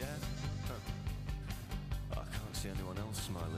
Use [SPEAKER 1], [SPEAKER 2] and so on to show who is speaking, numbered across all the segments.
[SPEAKER 1] Huh. I can't see anyone else smiling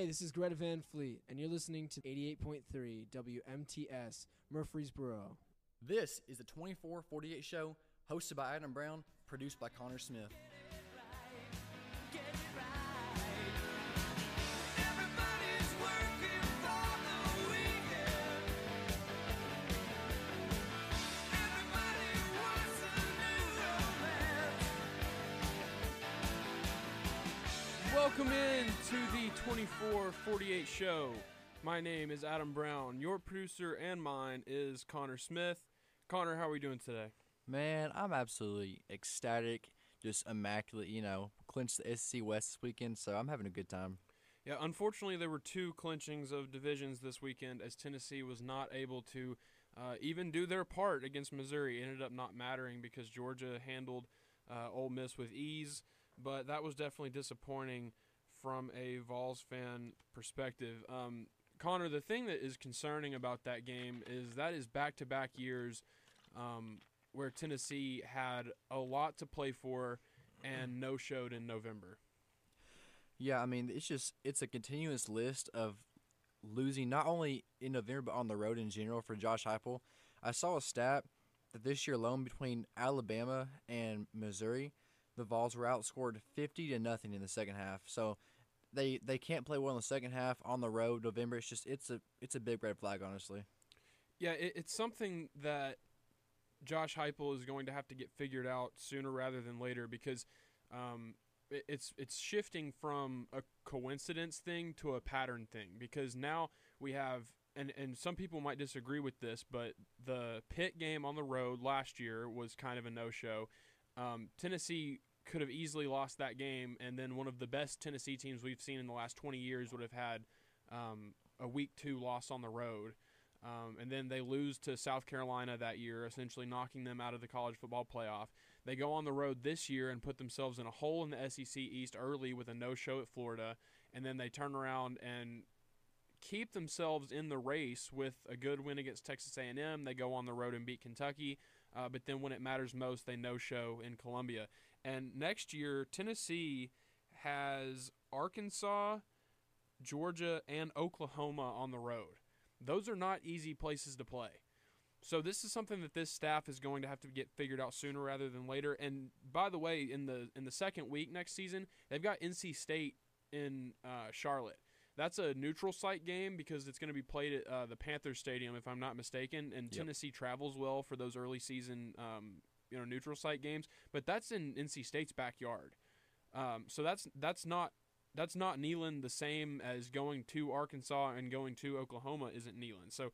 [SPEAKER 2] Hey, this is Greta Van Fleet, and you're listening to 88.3 WMTS Murfreesboro.
[SPEAKER 3] This is the 2448 show, hosted by Adam Brown, produced by Connor Smith.
[SPEAKER 4] 2448 show. My name is Adam Brown. Your producer and mine is Connor Smith. Connor, how are we doing today?
[SPEAKER 3] Man, I'm absolutely ecstatic, just immaculate. You know, clinched the SEC West this weekend, so I'm having a good time.
[SPEAKER 4] Yeah, unfortunately, there were two clinchings of divisions this weekend as Tennessee was not able to uh, even do their part against Missouri. It ended up not mattering because Georgia handled uh, Ole Miss with ease, but that was definitely disappointing from a Vols fan perspective. Um, Connor, the thing that is concerning about that game is that is back to back years um, where Tennessee had a lot to play for and no showed in November.
[SPEAKER 3] Yeah, I mean, it's just it's a continuous list of losing not only in November but on the road in general for Josh Heupel. I saw a stat that this year alone between Alabama and Missouri, the Vols were outscored 50 to nothing in the second half. So they they can't play well in the second half on the road. November, it's just it's a it's a big red flag, honestly.
[SPEAKER 4] Yeah, it, it's something that Josh Heupel is going to have to get figured out sooner rather than later because um, it, it's it's shifting from a coincidence thing to a pattern thing because now we have and and some people might disagree with this, but the pit game on the road last year was kind of a no show. Um, Tennessee could have easily lost that game, and then one of the best Tennessee teams we've seen in the last 20 years would have had um, a week two loss on the road. Um, and then they lose to South Carolina that year, essentially knocking them out of the college football playoff. They go on the road this year and put themselves in a hole in the SEC East early with a no-show at Florida, and then they turn around and keep themselves in the race with a good win against Texas A&M. They go on the road and beat Kentucky, uh, but then when it matters most, they no-show in Columbia. And next year, Tennessee has Arkansas, Georgia, and Oklahoma on the road. Those are not easy places to play. So this is something that this staff is going to have to get figured out sooner rather than later. And by the way, in the in the second week next season, they've got NC State in uh, Charlotte. That's a neutral site game because it's going to be played at uh, the Panthers Stadium, if I'm not mistaken. And
[SPEAKER 3] Yep.
[SPEAKER 4] Tennessee travels well for those early season, um, you know, neutral site games. But that's in NC State's backyard, um, so that's that's not that's not Neyland the same as going to Arkansas and going to Oklahoma isn't Neyland. So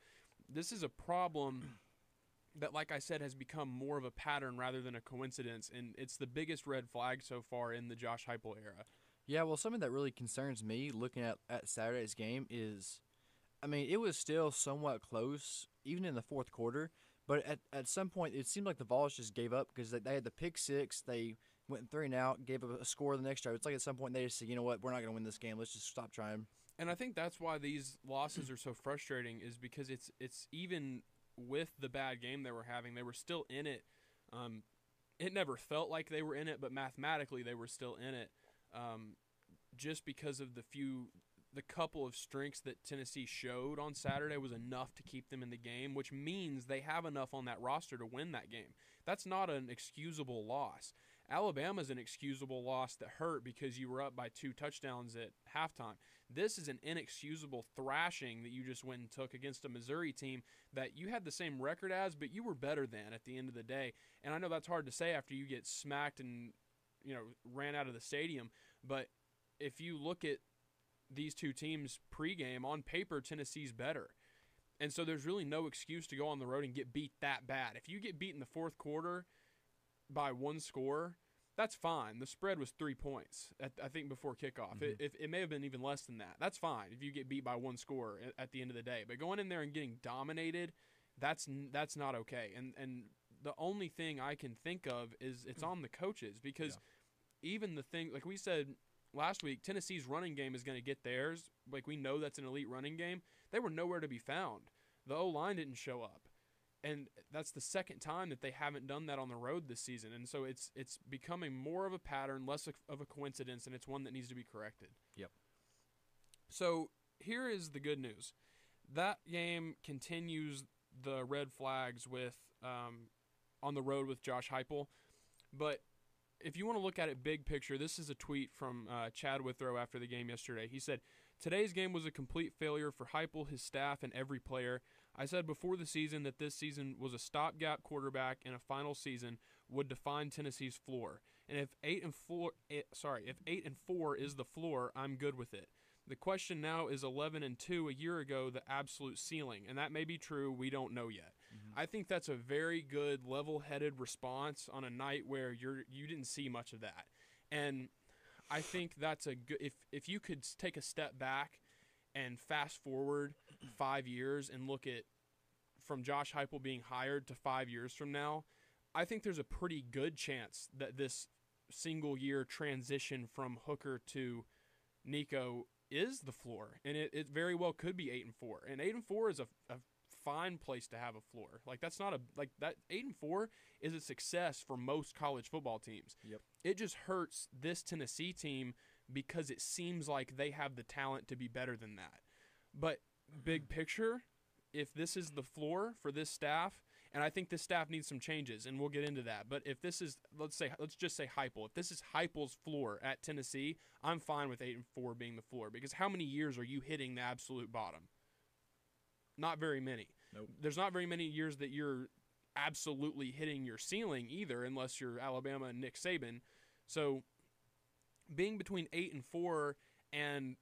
[SPEAKER 4] this is a problem that, like I said, has become more of a pattern rather than a coincidence, and it's the biggest red flag so far in the Josh Heupel era.
[SPEAKER 3] Yeah, well, something that really concerns me looking at, at Saturday's game is, I mean, it was still somewhat close, even in the fourth quarter. But at, at some point, it seemed like the Vols just gave up because they, they had the pick six. They went three and out, gave up a score the next drive. It's like at some point they just said, you know what, we're not going to win this game. Let's just stop trying.
[SPEAKER 4] And I think that's why these losses are so frustrating is because it's it's even with the bad game they were having, they were still in it. Um, it never felt like they were in it, but mathematically they were still in it. Um, just because of the few, the couple of strengths that Tennessee showed on Saturday was enough to keep them in the game, which means they have enough on that roster to win that game. That's not an excusable loss. Alabama's an excusable loss that hurt because you were up by two touchdowns at halftime. This is an inexcusable thrashing that you just went and took against a Missouri team that you had the same record as, but you were better than at the end of the day. And I know that's hard to say after you get smacked and you know ran out of the stadium, but if you look at these two teams pregame on paper, Tennessee's better. And so there's really no excuse to go on the road and get beat that bad. If you get beat in the fourth quarter by one score, that's fine. The spread was three points, at, I think, before kickoff. It, mm-hmm. if, it may have been even less than that. That's fine if you get beat by one score at, at the end of the day. But going in there and getting dominated, that's that's not okay. And and the only thing I can think of is it's mm. on the coaches because even the thing like we said last week, Tennessee's running game is going to get theirs. Like we know that's an elite running game. They were nowhere to be found. The O line didn't show up, and that's the second time that they haven't done that on the road this season. And so it's it's becoming more of a pattern, less of a coincidence, and it's one that needs to be corrected.
[SPEAKER 3] Yep.
[SPEAKER 4] So here is the good news. That game continues the red flags with um, on the road with Josh Heupel, but if you want to look at it big picture, this is a tweet from uh, Chad Withrow after the game yesterday. He said, Today's game was a complete failure for Heupel, his staff, and every player. I said before the season that this season was a stopgap quarterback and a final season would define Tennessee's floor. And if eight and four, eh, sorry, if eight and four is the floor, I'm good with it. The question now is 11 and 2 a year ago the absolute ceiling, and that may be true. We don't know yet. I think that's a very good level-headed response on a night where you're you didn't see much of that, and I think that's a good. If if you could take a step back and fast forward five years and look at from Josh Heupel being hired to five years from now, I think there's a pretty good chance that this single year transition from Hooker to Nico is the floor, and it, it very well could be eight and four. And eight and four is a, a fine place to have a floor. Like that's not a like that eight and four is a success for most college football teams.
[SPEAKER 3] Yep.
[SPEAKER 4] It just hurts this Tennessee team because it seems like they have the talent to be better than that. But big picture, if this is the floor for this staff, and I think this staff needs some changes, and we'll get into that. But if this is, let's say, let's just say Heupel. If this is Heupel's floor at Tennessee, I'm fine with eight and four being the floor because how many years are you hitting the absolute bottom? Not very many.
[SPEAKER 3] Nope.
[SPEAKER 4] There's not very many years that you're absolutely hitting your ceiling either, unless you're Alabama and Nick Saban. So, being between eight and four, and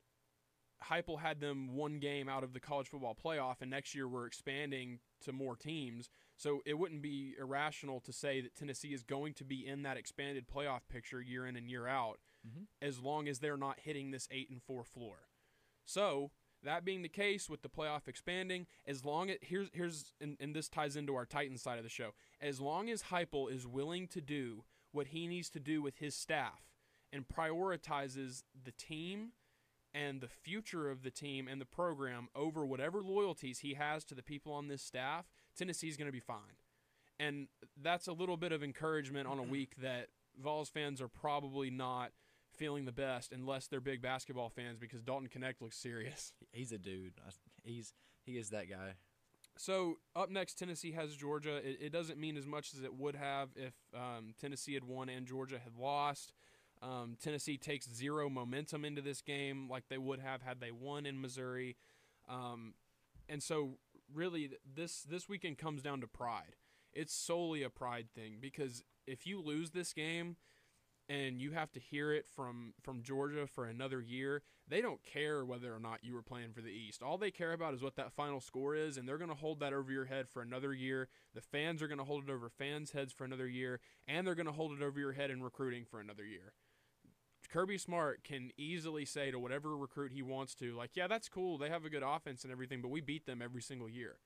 [SPEAKER 4] Heupel had them one game out of the college football playoff, and next year we're expanding to more teams. So it wouldn't be irrational to say that Tennessee is going to be in that expanded playoff picture year in and year out,
[SPEAKER 3] Mhm.
[SPEAKER 4] as long as they're not hitting this eight and four floor. So that being the case with the playoff expanding, as long as here's here's and, and this ties into our Titans side of the show. As long as Heupel is willing to do what he needs to do with his staff and prioritizes the team and the future of the team and the program over whatever loyalties he has to the people on this staff, Tennessee's going to be fine. And that's a little bit of encouragement on a week that Vols fans are probably not feeling the best unless they're big basketball fans because Dalton Knecht looks serious.
[SPEAKER 3] He's a dude. He's he is that guy.
[SPEAKER 4] So up next, Tennessee has Georgia. It, it doesn't mean as much as it would have if um, Tennessee had won and Georgia had lost. Um, Tennessee takes zero momentum into this game like they would have had they won in Missouri. Um, and so, really, this this weekend comes down to pride. It's solely a pride thing because if you lose this game and you have to hear it from from Georgia for another year, they don't care whether or not you were playing for the East. All they care about is what that final score is, and they're going to hold that over your head for another year. The fans are going to hold it over fans' heads for another year, and they're going to hold it over your head in recruiting for another year. Kirby Smart can easily say to whatever recruit he wants to, like, yeah, that's cool. They have a good offense and everything, but we beat them every single year.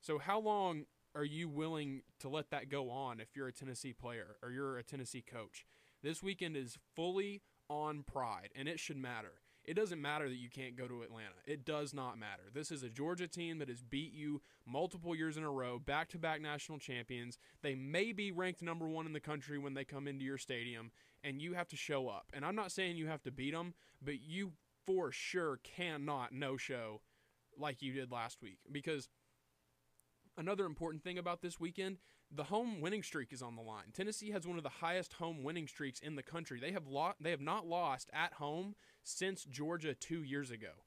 [SPEAKER 4] So how long are you willing to let that go on if you're a Tennessee player or you're a Tennessee coach? This weekend is fully on pride, and it should matter. It doesn't matter that you can't go to Atlanta. It does not matter. This is a Georgia team that has beat you multiple years in a row, back to back national champions. They may be ranked number one in the country when they come into your stadium, and you have to show up. And I'm not saying you have to beat them, but you for sure cannot no show like you did last week because another important thing about this weekend the home winning streak is on the line. Tennessee has one of the highest home winning streaks in the country. They have lo- they have not lost at home since Georgia 2 years ago.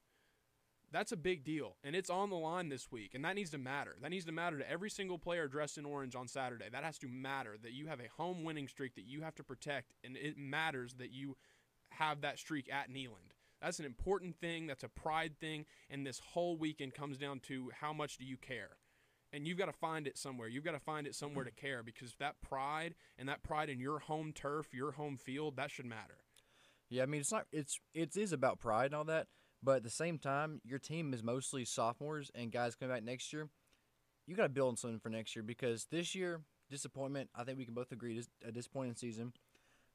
[SPEAKER 4] That's a big deal, and it's on the line this week, and that needs to matter. That needs to matter to every single player dressed in orange on Saturday. That has to matter that you have a home winning streak that you have to protect, and it matters that you have that streak at Neyland. That's an important thing. That's a pride thing, and this whole weekend comes down to how much do you care and you've got to find it somewhere. You've got to find it somewhere to care because that pride and that pride in your home turf, your home field, that should matter.
[SPEAKER 3] Yeah, I mean it's not it's it is about pride and all that, but at the same time, your team is mostly sophomores and guys coming back next year. You got to build on something for next year because this year disappointment. I think we can both agree is a disappointing season,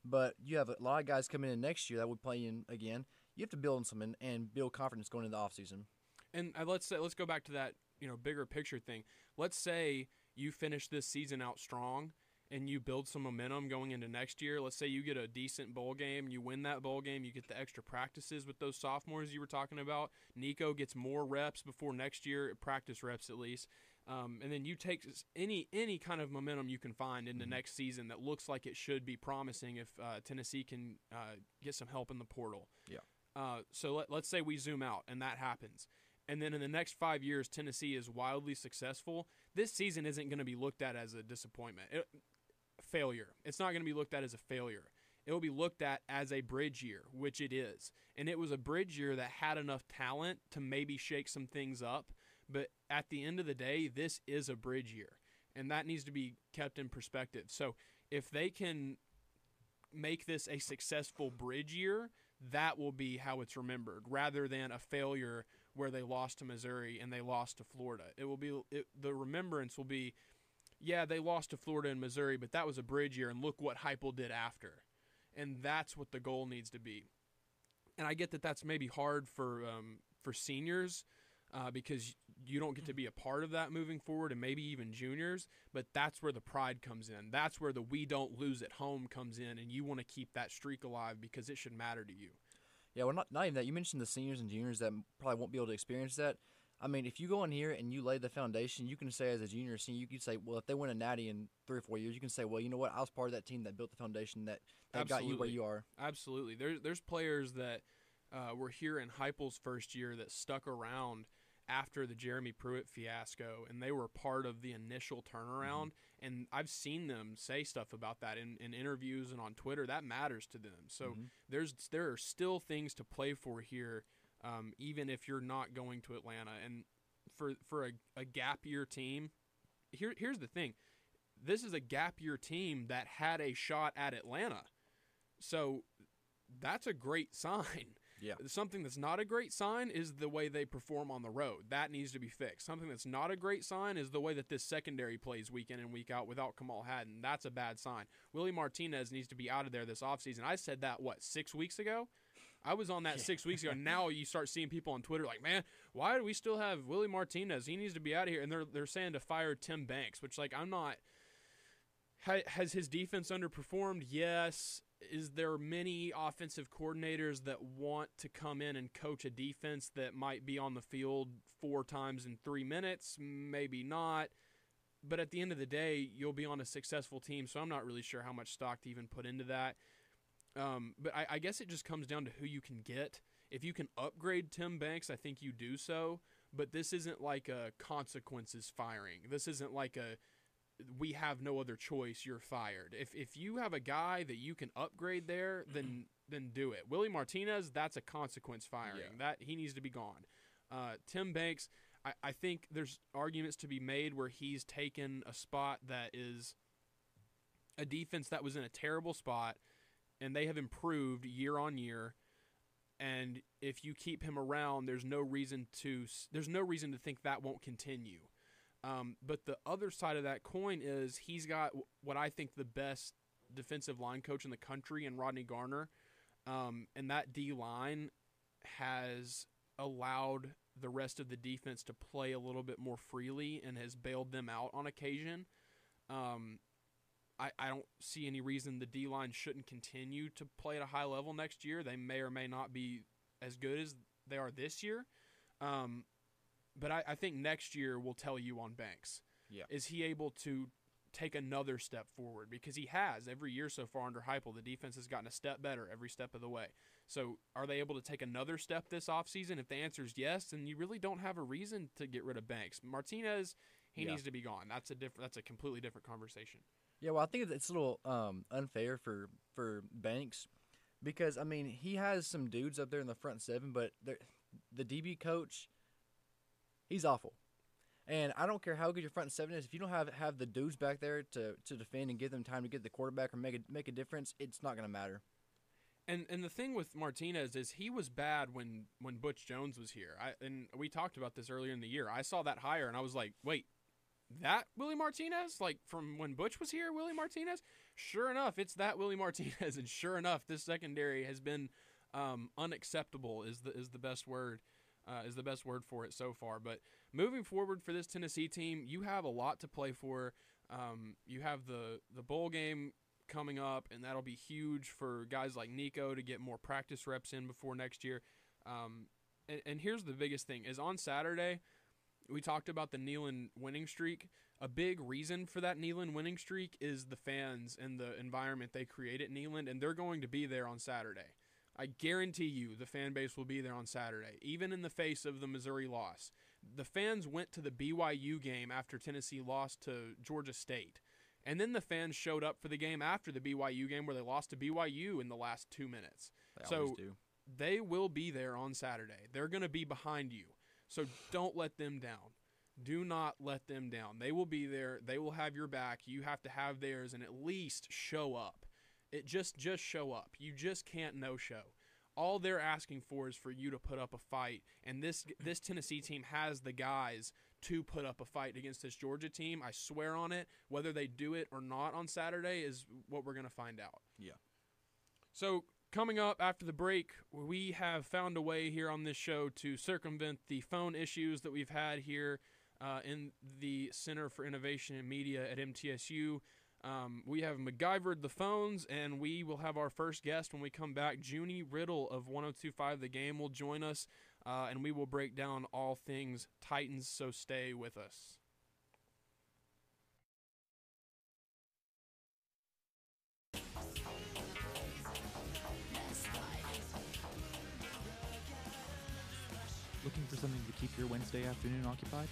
[SPEAKER 3] but you have a lot of guys coming in next year that would play in again. You have to build on something and build confidence going into the offseason.
[SPEAKER 4] And uh, let's say, let's go back to that you know bigger picture thing. Let's say you finish this season out strong and you build some momentum going into next year. Let's say you get a decent bowl game, you win that bowl game, you get the extra practices with those sophomores you were talking about. Nico gets more reps before next year, practice reps at least. Um, and then you take any any kind of momentum you can find in the next season that looks like it should be promising if uh, Tennessee can uh, get some help in the portal.
[SPEAKER 3] Yeah.
[SPEAKER 4] Uh, so let, let's say we zoom out and that happens. And then in the next five years, Tennessee is wildly successful. This season isn't going to be looked at as a disappointment, it, failure. It's not going to be looked at as a failure. It will be looked at as a bridge year, which it is. And it was a bridge year that had enough talent to maybe shake some things up. But at the end of the day, this is a bridge year. And that needs to be kept in perspective. So if they can make this a successful bridge year, that will be how it's remembered rather than a failure where they lost to Missouri and they lost to Florida. It will be it, the remembrance will be yeah, they lost to Florida and Missouri, but that was a bridge year and look what Heupel did after. And that's what the goal needs to be. And I get that that's maybe hard for um, for seniors uh, because you don't get to be a part of that moving forward, and maybe even juniors. But that's where the pride comes in. That's where the we don't lose at home comes in, and you want to keep that streak alive because it should matter to you.
[SPEAKER 3] Yeah, well, not not even that. You mentioned the seniors and juniors that probably won't be able to experience that. I mean, if you go in here and you lay the foundation, you can say as a junior or senior, you can say, well, if they win a natty in three or four years, you can say, well, you know what, I was part of that team that built the foundation that, that got you where
[SPEAKER 4] Absolutely.
[SPEAKER 3] you are.
[SPEAKER 4] Absolutely. There's there's players that uh, were here in Heupel's first year that stuck around after the Jeremy Pruitt fiasco, and they were part of the initial turnaround. And I've seen them say stuff about that in, in interviews and on Twitter. That matters to them. So
[SPEAKER 3] Mhm.
[SPEAKER 4] there's there are still things to play for here, um, even if you're not going to Atlanta. And for for a, a gap year team, here here's the thing. This is a gap year team that had a shot at Atlanta. So that's a great sign.
[SPEAKER 3] Yeah.
[SPEAKER 4] Something that's not a great sign is the way they perform on the road. That needs to be fixed. Something that's not a great sign is the way that this secondary plays week in and week out without Kamal Hadden. That's a bad sign. Willie Martinez needs to be out of there this offseason. I said that, what, six weeks ago? I was on that six weeks ago. Now you start seeing people on Twitter like, man, why do we still have Willie Martinez? He needs to be out of here. And they're, they're saying to fire Tim Banks, which, like, I'm not. Has his defense underperformed? Yes. Is there many offensive coordinators that want to come in and coach a defense that might be on the field four times in three minutes? Maybe not. But at the end of the day, you'll be on a successful team, so I'm not really sure how much stock to even put into that. Um, but I, I guess it just comes down to who you can get. If you can upgrade Tim Banks, I think you do so. But this isn't like a consequences firing. This isn't like a we have no other choice. You're fired. If if you have a guy that you can upgrade there, then then do it. Willie Martinez, that's a consequence firing.
[SPEAKER 3] Yeah.
[SPEAKER 4] That he needs to be gone. Uh, Tim Banks, I, I think there's arguments to be made where he's taken a spot that is a defense that was in a terrible spot, and they have improved year on year. And if you keep him around, there's no reason to there's no reason to think that won't continue. Um, but the other side of that coin is he's got what I think the best defensive line coach in the country and Rodney Garner, um, and that D line has allowed the rest of the defense to play a little bit more freely and has bailed them out on occasion. Um, I, I don't see any reason the D line shouldn't continue to play at a high level next year. They may or may not be as good as they are this year. Um, but I, I think next year will tell you on Banks.
[SPEAKER 3] Yeah.
[SPEAKER 4] Is he able to take another step forward? Because he has every year so far under Heupel. The defense has gotten a step better every step of the way. So are they able to take another step this offseason? If the answer is yes, then you really don't have a reason to get rid of Banks. Martinez, he
[SPEAKER 3] Yeah.
[SPEAKER 4] needs to be gone. That's a different. That's a completely different conversation.
[SPEAKER 3] Yeah, well, I think it's a little um, unfair for for Banks because I mean he has some dudes up there in the front seven, but the DB coach, he's awful. And I don't care how good your front seven is, if you don't have have the dudes back there to, to defend and give them time to get the quarterback or make a make a difference, it's not gonna matter.
[SPEAKER 4] And and the thing with Martinez is he was bad when when Butch Jones was here. I and we talked about this earlier in the year. I saw that hire and I was like, wait, that Willie Martinez? Like from when Butch was here, Willie Martinez? Sure enough, it's that Willie Martinez. And sure enough, this secondary has been um, unacceptable. Is the is the best word. Uh, is the best word for it so far. But moving forward for this Tennessee team, you have a lot to play for. Um, you have the the bowl game coming up, and that'll be huge for guys like Nico to get more practice reps in before next year. Um, and, and here's the biggest thing: is on Saturday, we talked about the Neyland winning streak. A big reason for that Neyland winning streak is the fans and the environment they create at Neyland, and they're going to be there on Saturday. I guarantee you the fan base will be there on Saturday, even in the face of the Missouri loss. The fans went to the BYU game after Tennessee lost to Georgia State. And then the fans showed up for the game after the BYU game where they lost to BYU in the last two minutes.
[SPEAKER 3] They
[SPEAKER 4] So-. They will be there on Saturday. They're going to be behind you. So don't let them down. Do not let them down. They will be there. They will have your back. You have to have theirs and at least show up. It just just show up. You just can't no show. All they're asking for is for you to put up a fight and this this Tennessee team has the guys to put up a fight against this Georgia team. I swear on it. Whether they do it or not on Saturday is what we're going to find out.
[SPEAKER 3] Yeah.
[SPEAKER 4] So, coming up after the break, we have found a way here on this show to circumvent the phone issues that we've had here uh, in the Center for Innovation and Media at MTSU. Um, we have MacGyvered the phones, and we will have our first guest when we come back. Junie Riddle of 1025 The Game will join us, uh, and we will break down all things Titans, so stay with us.
[SPEAKER 5] Looking for something to keep your Wednesday afternoon occupied?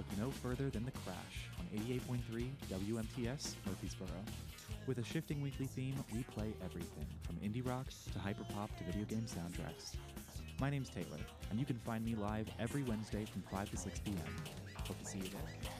[SPEAKER 5] Look no further than The Crash on 88.3 WMTS Murfreesboro. With a shifting weekly theme, we play everything from indie rock to hyperpop to video game soundtracks. My name's Taylor, and you can find me live every Wednesday from 5 to 6 p.m. Hope to see you there.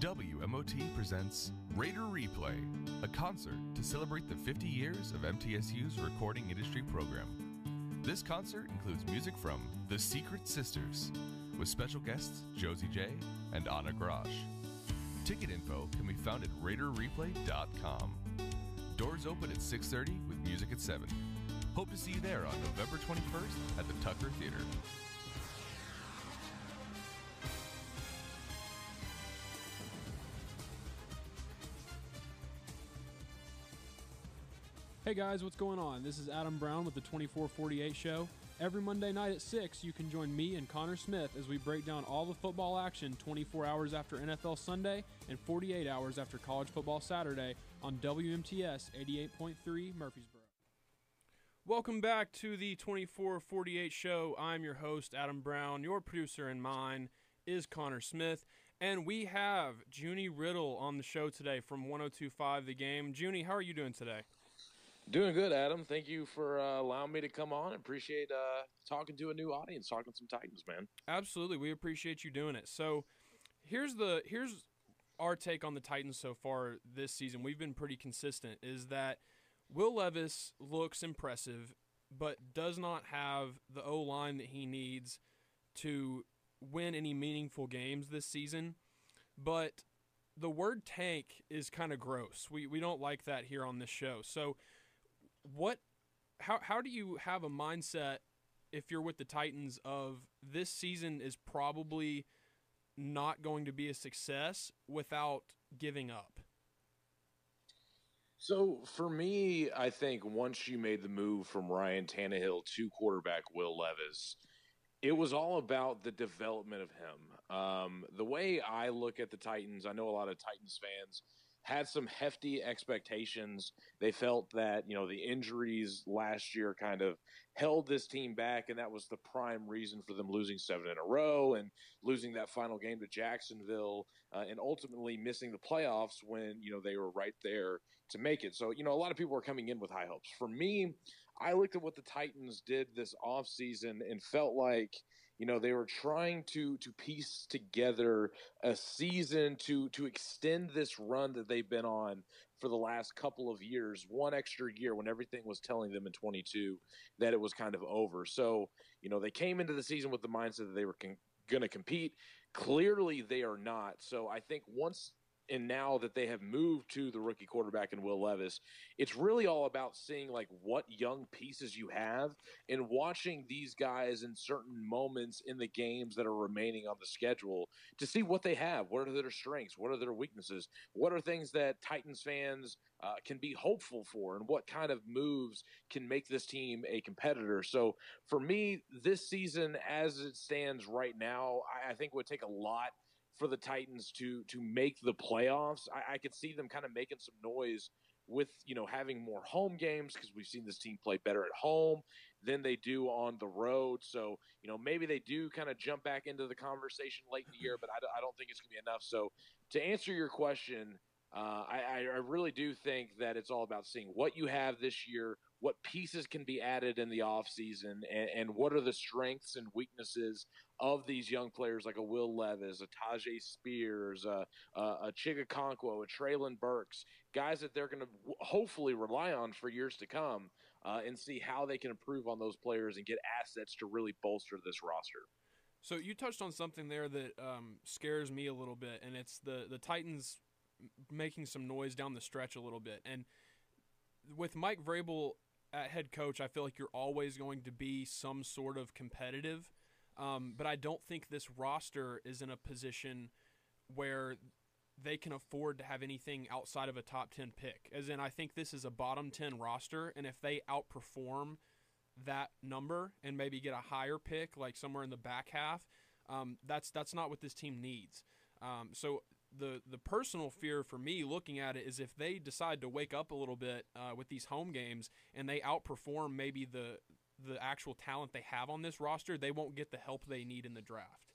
[SPEAKER 6] WMOT presents Raider Replay, a concert to celebrate the 50 years of MTSU's recording industry program. This concert includes music from The Secret Sisters, with special guests Josie J and Anna Garage. Ticket info can be found at RaiderReplay.com. Doors open at 6:30 with music at 7. Hope to see you there on November 21st at the Tucker Theater.
[SPEAKER 4] Hey guys, what's going on? This is Adam Brown with the 2448 Show. Every Monday night at 6, you can join me and Connor Smith as we break down all the football action 24 hours after NFL Sunday and 48 hours after college football Saturday on WMTS 88.3 Murfreesboro. Welcome back to the 2448 Show. I'm your host, Adam Brown. Your producer and mine is Connor Smith. And we have Junie Riddle on the show today from 1025 The Game. Junie, how are you doing today?
[SPEAKER 7] Doing good, Adam. Thank you for uh, allowing me to come on. Appreciate uh, talking to a new audience, talking to some Titans, man.
[SPEAKER 4] Absolutely, we appreciate you doing it. So, here's the here's our take on the Titans so far this season. We've been pretty consistent. Is that Will Levis looks impressive, but does not have the O line that he needs to win any meaningful games this season. But the word tank is kind of gross. We we don't like that here on this show. So what how how do you have a mindset if you're with the Titans of this season is probably not going to be a success without giving up?
[SPEAKER 7] So for me, I think once you made the move from Ryan Tannehill to quarterback Will Levis, it was all about the development of him. Um, the way I look at the Titans, I know a lot of Titans fans had some hefty expectations. They felt that, you know, the injuries last year kind of held this team back, and that was the prime reason for them losing seven in a row and losing that final game to Jacksonville uh, and ultimately missing the playoffs when, you know, they were right there to make it. So, you know, a lot of people were coming in with high hopes. For me, I looked at what the Titans did this offseason and felt like – you know they were trying to to piece together a season to to extend this run that they've been on for the last couple of years one extra year when everything was telling them in 22 that it was kind of over. So you know they came into the season with the mindset that they were con- going to compete. Clearly they are not. So i think once and now that they have moved to the rookie quarterback and Will Levis, it's really all about seeing like what young pieces you have and watching these guys in certain moments in the games that are remaining on the schedule to see what they have. What are their strengths? What are their weaknesses? What are things that Titans fans uh, can be hopeful for, and what kind of moves can make this team a competitor? So for me, this season, as it stands right now, I, I think would take a lot for the Titans to to make the playoffs. I, I could see them kind of making some noise with you know having more home games because we've seen this team play better at home than they do on the road. So you know maybe they do kind of jump back into the conversation late in the year, but I, I don't think it's going to be enough. So to answer your question, uh, I, I really do think that it's all about seeing what you have this year, what pieces can be added in the offseason, and, and what are the strengths and weaknesses of these young players like a Will Levis, a Tyjae Spears, a, a, a Chig Okonkwo, a Treylon Burks, guys that they're going to w- hopefully rely on for years to come, uh, and see how they can improve on those players and get assets to really bolster this roster.
[SPEAKER 4] So you touched on something there that um, scares me a little bit, and it's the the Titans making some noise down the stretch a little bit. And with Mike Vrabel at head coach, I feel like you're always going to be some sort of competitive. Um, but I don't think this roster is in a position where they can afford to have anything outside of a top 10 pick. As in, I think this is a bottom 10 roster, and if they outperform that number and maybe get a higher pick, like somewhere in the back half, um, that's that's not what this team needs. Um, so the the personal fear for me looking at it is if they decide to wake up a little bit uh, with these home games and they outperform maybe the the actual talent they have on this roster, they won't get the help they need in the draft.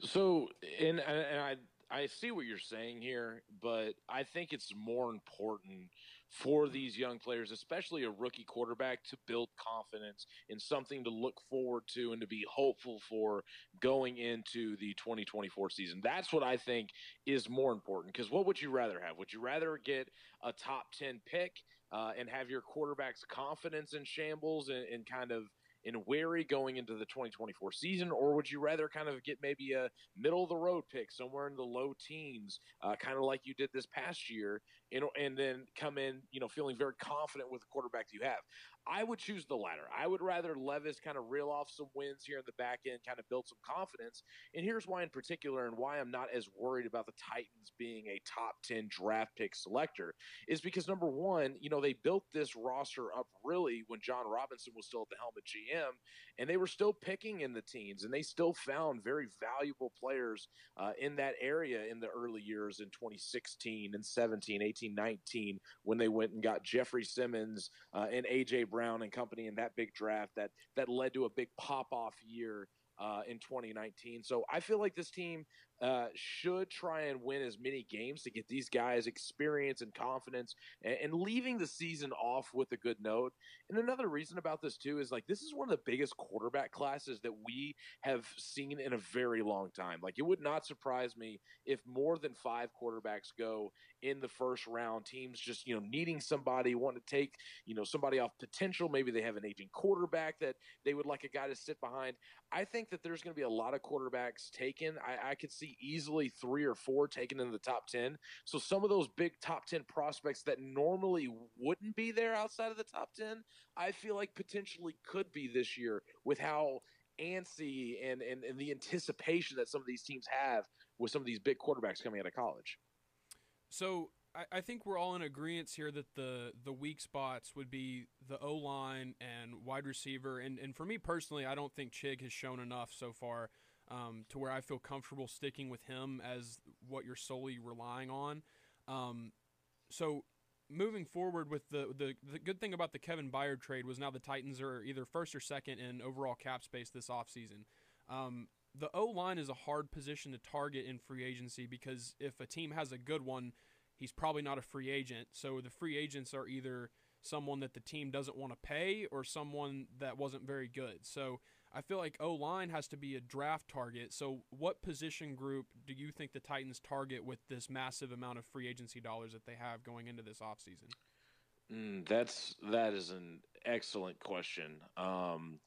[SPEAKER 7] So, and, and I I see what you're saying here, but I think it's more important for these young players, especially a rookie quarterback, to build confidence in something to look forward to and to be hopeful for going into the 2024 season. That's what I think is more important. Because what would you rather have? Would you rather get a top 10 pick uh, and have your quarterback's confidence in shambles and, and kind of and wary going into the 2024 season, or would you rather kind of get maybe a middle of the road pick somewhere in the low teens, uh, kind of like you did this past year, and, and then come in, you know, feeling very confident with the quarterback that you have? I would choose the latter. I would rather Levis kind of reel off some wins here in the back end, kind of build some confidence. And here's why, in particular, and why I'm not as worried about the Titans being a top 10 draft pick selector is because number one, you know, they built this roster up really when Jon Robinson was still at the helm of GM, and they were still picking in the teens, and they still found very valuable players uh, in that area in the early years in 2016 and 17, 18, 19, when they went and got Jeffrey Simmons uh, and AJ Brown and company in that big draft that that led to a big pop off year uh, in 2019. So I feel like this team uh, should try and win as many games to get these guys experience and confidence and, and, leaving the season off with a good note. And another reason about this, too, is like this is one of the biggest quarterback classes that we have seen in a very long time. Like it would not surprise me if more than five quarterbacks go in the first round. Teams just, you know, needing somebody, want to take, you know, somebody off potential. Maybe they have an aging quarterback that they would like a guy to sit behind. I think that there's going to be a lot of quarterbacks taken. I, I could see easily three or four taken in the top 10. So some of those big top 10 prospects that normally wouldn't be there outside of the top 10, I feel like potentially could be this year with how antsy and, and, and the anticipation that some of these teams have with some of these big quarterbacks coming out of college.
[SPEAKER 4] So I, I think we're all in agreement here that the the weak spots would be the O line and wide receiver. And, and for me personally, I don't think Chig has shown enough so far um, to where I feel comfortable sticking with him as what you're solely relying on. Um, so moving forward with the, the the good thing about the Kevin Byard trade was now the Titans are either first or second in overall cap space this offseason. Um, the O line is a hard position to target in free agency because if a team has a good one, he's probably not a free agent. So the free agents are either someone that the team doesn't want to pay or someone that wasn't very good. So I feel like O line has to be a draft target. So, what position group do you think the Titans target with this massive amount of free agency dollars that they have going into this offseason?
[SPEAKER 7] Mm, that's that is an excellent question. Um,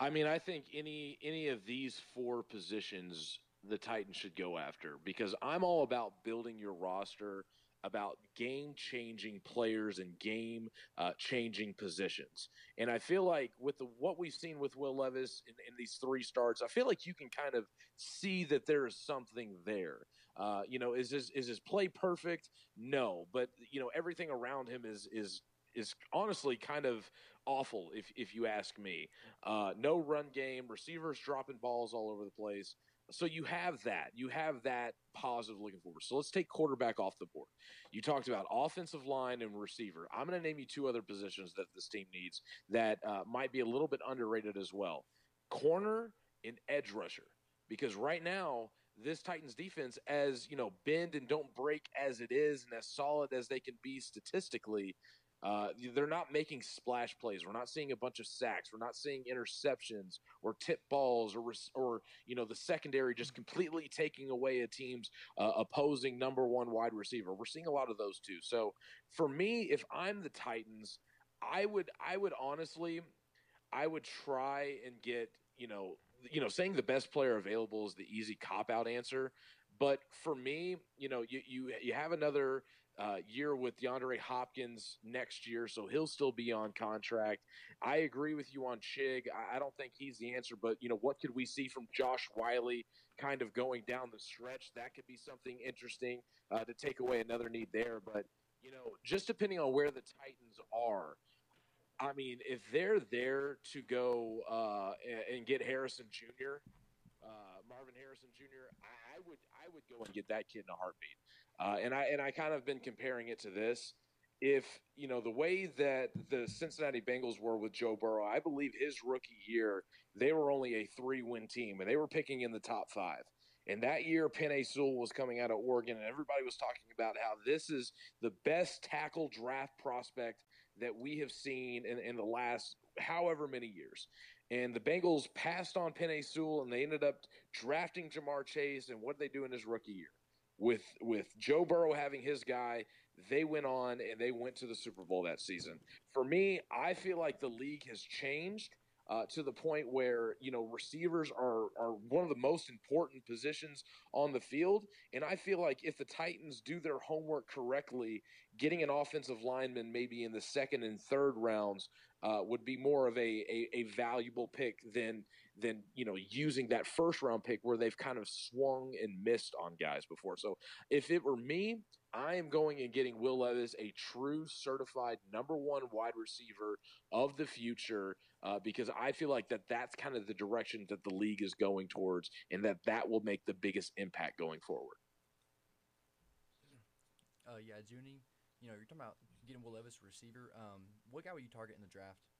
[SPEAKER 7] I mean, I think any any of these four positions the Titans should go after because I'm all about building your roster about game changing players and game uh, changing positions. And I feel like with the, what we've seen with Will Levis in, in, these three starts, I feel like you can kind of see that there is something there. Uh, you know, is his is his play perfect? No, but you know everything around him is is is honestly kind of awful if if you ask me. Uh, no run game, receivers dropping balls all over the place. So you have that. You have that positive looking forward. So let's take quarterback off the board. You talked about offensive line and receiver. I'm going to name you two other positions that this team needs that uh, might be a little bit underrated as well corner and edge rusher. Because right now, this Titans defense, as you know, bend and don't break as it is, and as solid as they can be statistically, uh, they're not making splash plays. We're not seeing a bunch of sacks. We're not seeing interceptions or tip balls or or you know the secondary just completely taking away a team's uh, opposing number one wide receiver. We're seeing a lot of those too. So for me, if I'm the Titans, I would I would honestly I would try and get you know you know saying the best player available is the easy cop out answer. But for me, you know, you you you have another uh, year with DeAndre Hopkins next year, so he'll still be on contract. I agree with you on Chig. I, I don't think he's the answer, but you know what could we see from Josh Whyle kind of going down the stretch? That could be something interesting uh, to take away another need there. But you know, just depending on where the Titans are. I mean, if they're there to go uh, and, and get Harrison Jr., uh, Marvin Harrison Jr., I, I would I would go and get that kid in a heartbeat. Uh, and I and I kind of been comparing it to this. If you know the way that the Cincinnati Bengals were with Joe Burrow, I believe his rookie year they were only a three-win team, and they were picking in the top five. And that year, Penei Sewell was coming out of Oregon, and everybody was talking about how this is the best tackle draft prospect that we have seen in, in the last however many years. And the Bengals passed on Penei Sewell, and they ended up drafting Ja'Marr Chase. And what did they do in his rookie year? With with Joe Burrow having his guy, they went on and they went to the Super Bowl that season. For me, I feel like the league has changed uh, to the point where you know receivers are are one of the most important positions on the field, and I feel like if the Titans do their homework correctly, getting an offensive lineman maybe in the second and third rounds uh, would be more of a, a a valuable pick than than you know using that first round pick where they've kind of swung and missed on guys before. So if it were me, I am going and getting Will Levis, a true certified number one wide receiver of the future, uh, because I feel like that that's kind of the direction that the league is going towards, and that that will make the biggest impact going forward.
[SPEAKER 3] Uh, yeah, Junie, you know, you're talking about getting Will Levis receiver. Um, what guy would you target in the draft?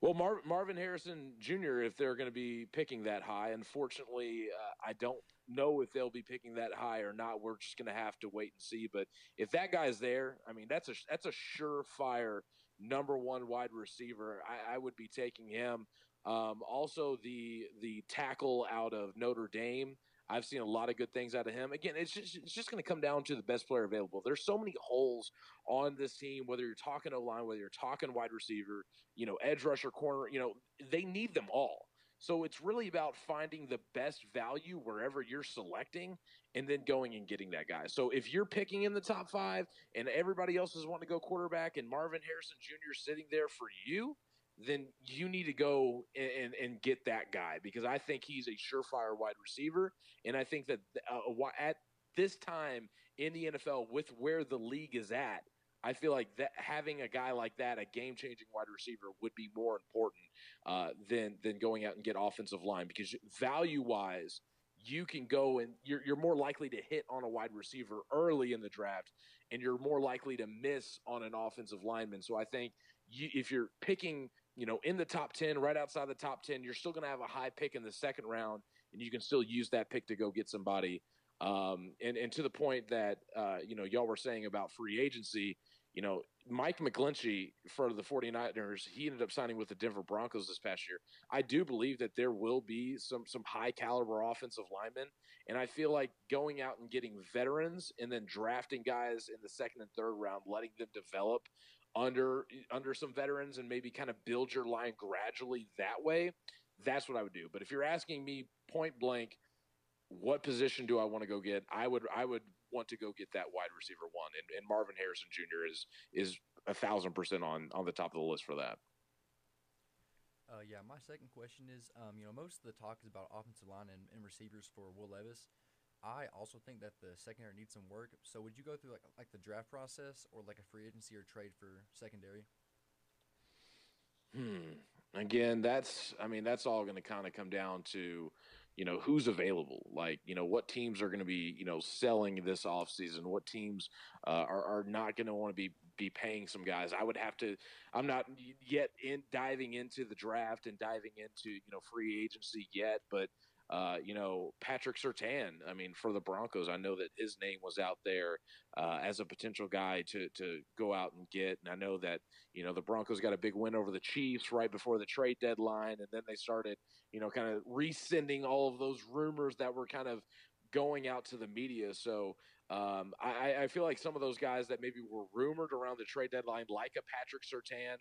[SPEAKER 7] Well, Mar- Marvin Harrison Jr., if they're going to be picking that high, unfortunately, uh, I don't know if they'll be picking that high or not. We're just going to have to wait and see. But if that guy's there, I mean, that's a that's a surefire number one wide receiver. I, I would be taking him. Um, also, the the tackle out of Notre Dame. I've seen a lot of good things out of him. Again, it's just it's just going to come down to the best player available. There's so many holes on this team. Whether you're talking O line, whether you're talking wide receiver, you know, edge rusher, corner, you know, they need them all. So it's really about finding the best value wherever you're selecting and then going and getting that guy. So if you're picking in the top five and everybody else is wanting to go quarterback and Marvin Harrison Jr. sitting there for you, then you need to go and, and get that guy because I think he's a surefire wide receiver. And I think that uh, at this time in the NFL, with where the league is at, I feel like that having a guy like that, a game changing wide receiver, would be more important uh, than than going out and get offensive line because value wise, you can go and you're you're more likely to hit on a wide receiver early in the draft, and you're more likely to miss on an offensive lineman. So I think you, if you're picking, you know, in the top ten, right outside the top ten, you're still going to have a high pick in the second round, and you can still use that pick to go get somebody. Um, and and to the point that uh, you know y'all were saying about free agency you know, Mike McGlinchey for the 49ers, he ended up signing with the Denver Broncos this past year. I do believe that there will be some some high caliber offensive linemen, and I feel like going out and getting veterans and then drafting guys in the second and third round, letting them develop under under some veterans and maybe kind of build your line gradually that way. That's what I would do. But if you're asking me point blank, what position do I want to go get? I would I would want to go get that wide receiver one, and, and Marvin Harrison Jr. is is a thousand percent on on the top of the list for that.
[SPEAKER 3] Uh, yeah, my second question is, um, you know, most of the talk is about offensive line and, and receivers for Will Levis. I also think that the secondary needs some work. So, would you go through like like the draft process or like a free agency or trade for secondary?
[SPEAKER 7] Hmm. Again, that's I mean that's all going to kind of come down to you know who's available like you know what teams are going to be you know selling this off season what teams uh, are, are not going to want to be be paying some guys i would have to i'm not yet in diving into the draft and diving into you know free agency yet but uh, you know, Patrick Surtain, I mean, for the Broncos, I know that his name was out there uh, as a potential guy to to go out and get. And I know that you know the Broncos got a big win over the Chiefs right before the trade deadline, and then they started, you know, kind of rescinding all of those rumors that were kind of going out to the media. So um, I, I, feel like some of those guys that maybe were rumored around the trade deadline, like a Patrick Surtain,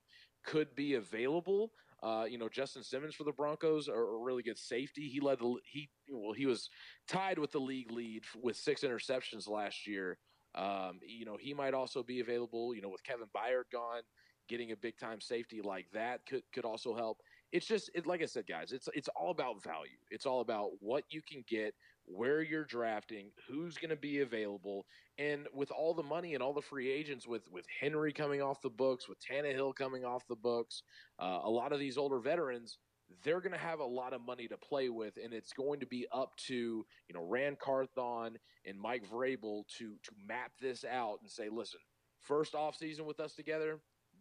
[SPEAKER 7] could be available. Uh, you know, Justin Simmons for the Broncos are a really good safety. He led the he well he was tied with the league lead with six interceptions last year. Um, you know, he might also be available. You know, with Kevin Byard gone, getting a big time safety like that could could also help. It's just it, like I said, guys. It's it's all about value. It's all about what you can get where you're drafting, who's going to be available, and with all the money and all the free agents, with with Henry coming off the books, with Tannehill coming off the books, uh, a lot of these older veterans, they're going to have a lot of money to play with, and it's going to be up to you know Ran Carthon and Mike Vrabel to to map this out and say, listen, first off season with us together,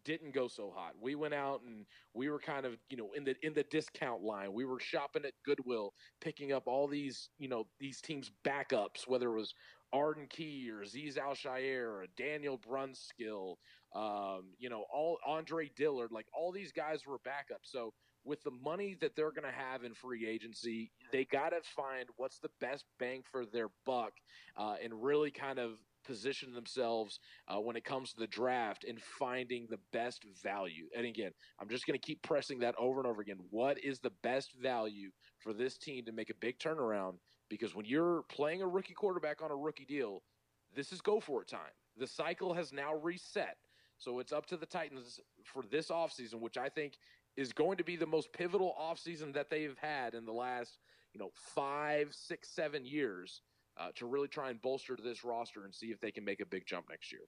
[SPEAKER 7] didn't go so hot. We went out and we were kind of, you know, in the in the discount line. We were shopping at Goodwill, picking up all these, you know, these teams backups, whether it was Arden Key or Azeez Al-Shaair or Daniel Brunskill, um, you know, all Andre Dillard, like all these guys were backups. So with the money that they're going to have in free agency, they got to find what's the best bang for their buck uh, and really kind of position themselves uh, when it comes to the draft and finding the best value. And again, I'm just going to keep pressing that over and over again. What is the best value for this team to make a big turnaround? Because when you're playing a rookie quarterback on a rookie deal, this is go for it time. The cycle has now reset. So it's up to the Titans for this offseason, which I think is going to be the most pivotal offseason that they've had in the last, you know, five, six, seven years uh, to really try and bolster this roster and see if they can make a big jump next year.